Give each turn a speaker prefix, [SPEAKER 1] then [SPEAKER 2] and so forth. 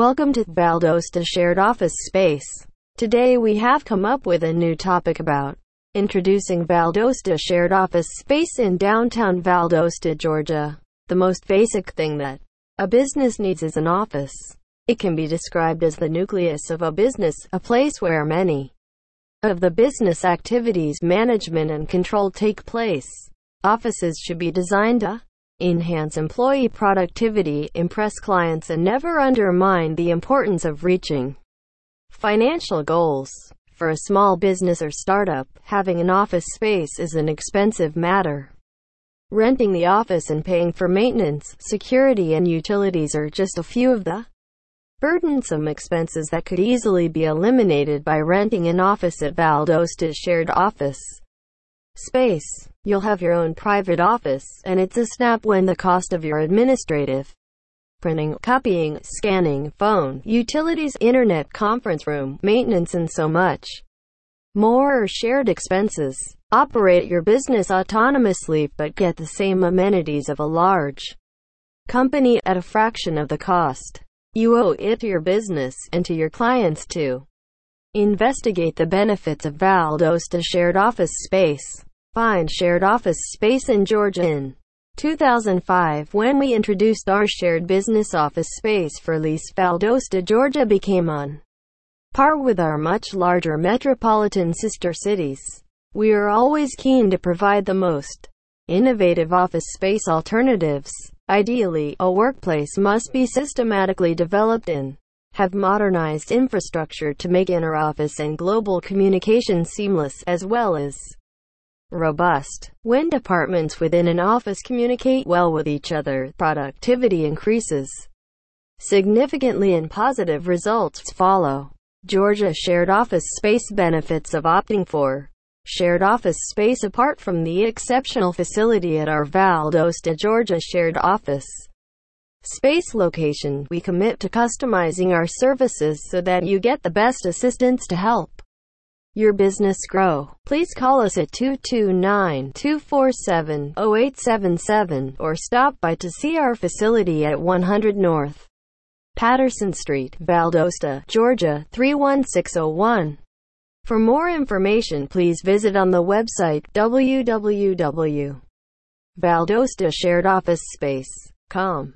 [SPEAKER 1] Welcome to Valdosta Shared Office Space. Today we have come up with a new topic about introducing Valdosta Shared Office Space in downtown Valdosta, Georgia. The most basic thing that a business needs is an office. It can be described as the nucleus of a business, a place where many of the business activities, management and control take place. Offices should be designed to enhance employee productivity, impress clients and never undermine the importance of reaching financial goals. For a small business or startup, having an office space is an expensive matter. Renting the office and paying for maintenance, security and utilities are just a few of the burdensome expenses that could easily be eliminated by renting an office at Valdosta's shared office space. You'll have your own private office, and it's a snap when the cost of your administrative printing, copying, scanning, phone, utilities, internet, conference room, maintenance and so much more are shared expenses. Operate your business autonomously but get the same amenities of a large company at a fraction of the cost. You owe it to your business and to your clients to investigate the benefits of Valdosta shared office space. Find shared office space in Georgia in 2005 when we introduced our shared business office space for lease Valdosta, Georgia became on par with our much larger metropolitan sister cities. We are always keen to provide the most innovative office space alternatives. Ideally, a workplace must be systematically developed and have modernized infrastructure to make inter-office and global communication seamless, as well as robust. When departments within an office communicate well with each other, productivity increases significantly and positive results follow. Georgia shared office space benefits of opting for shared office space apart from the exceptional facility at our Valdosta, Georgia shared office space location. We commit to customizing our services so that you get the best assistance to help your business grow. Please call us at 229-247-0877 or stop by to see our facility at 100 North Patterson Street, Valdosta, Georgia 31601. For more information please visit on the website www.valdostasharedofficespace.com.